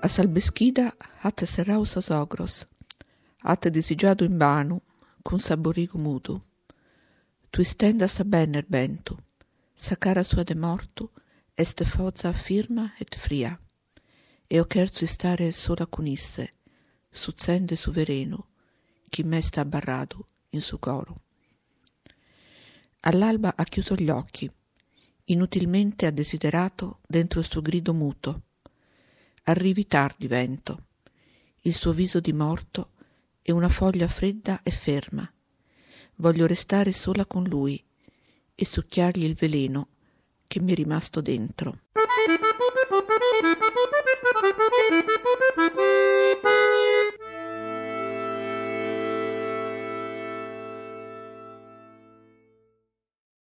A salbeschida hatte serrau sos ogros, hatte desijadu in vano, con saborigo mudo. Tu stenda sa benner bentu, sa cara sua de mortu, este forza firma et fria. E ho cherzo stare sola con isse, suzzende suvereno, chi me sta barrado in su coro. All'alba ha chiuso gli occhi, inutilmente ha desiderato dentro il suo grido muto. Arrivi tardi, vento. Il suo viso di morto è una foglia fredda e ferma. Voglio restare sola con lui e succhiargli il veleno che mi è rimasto dentro.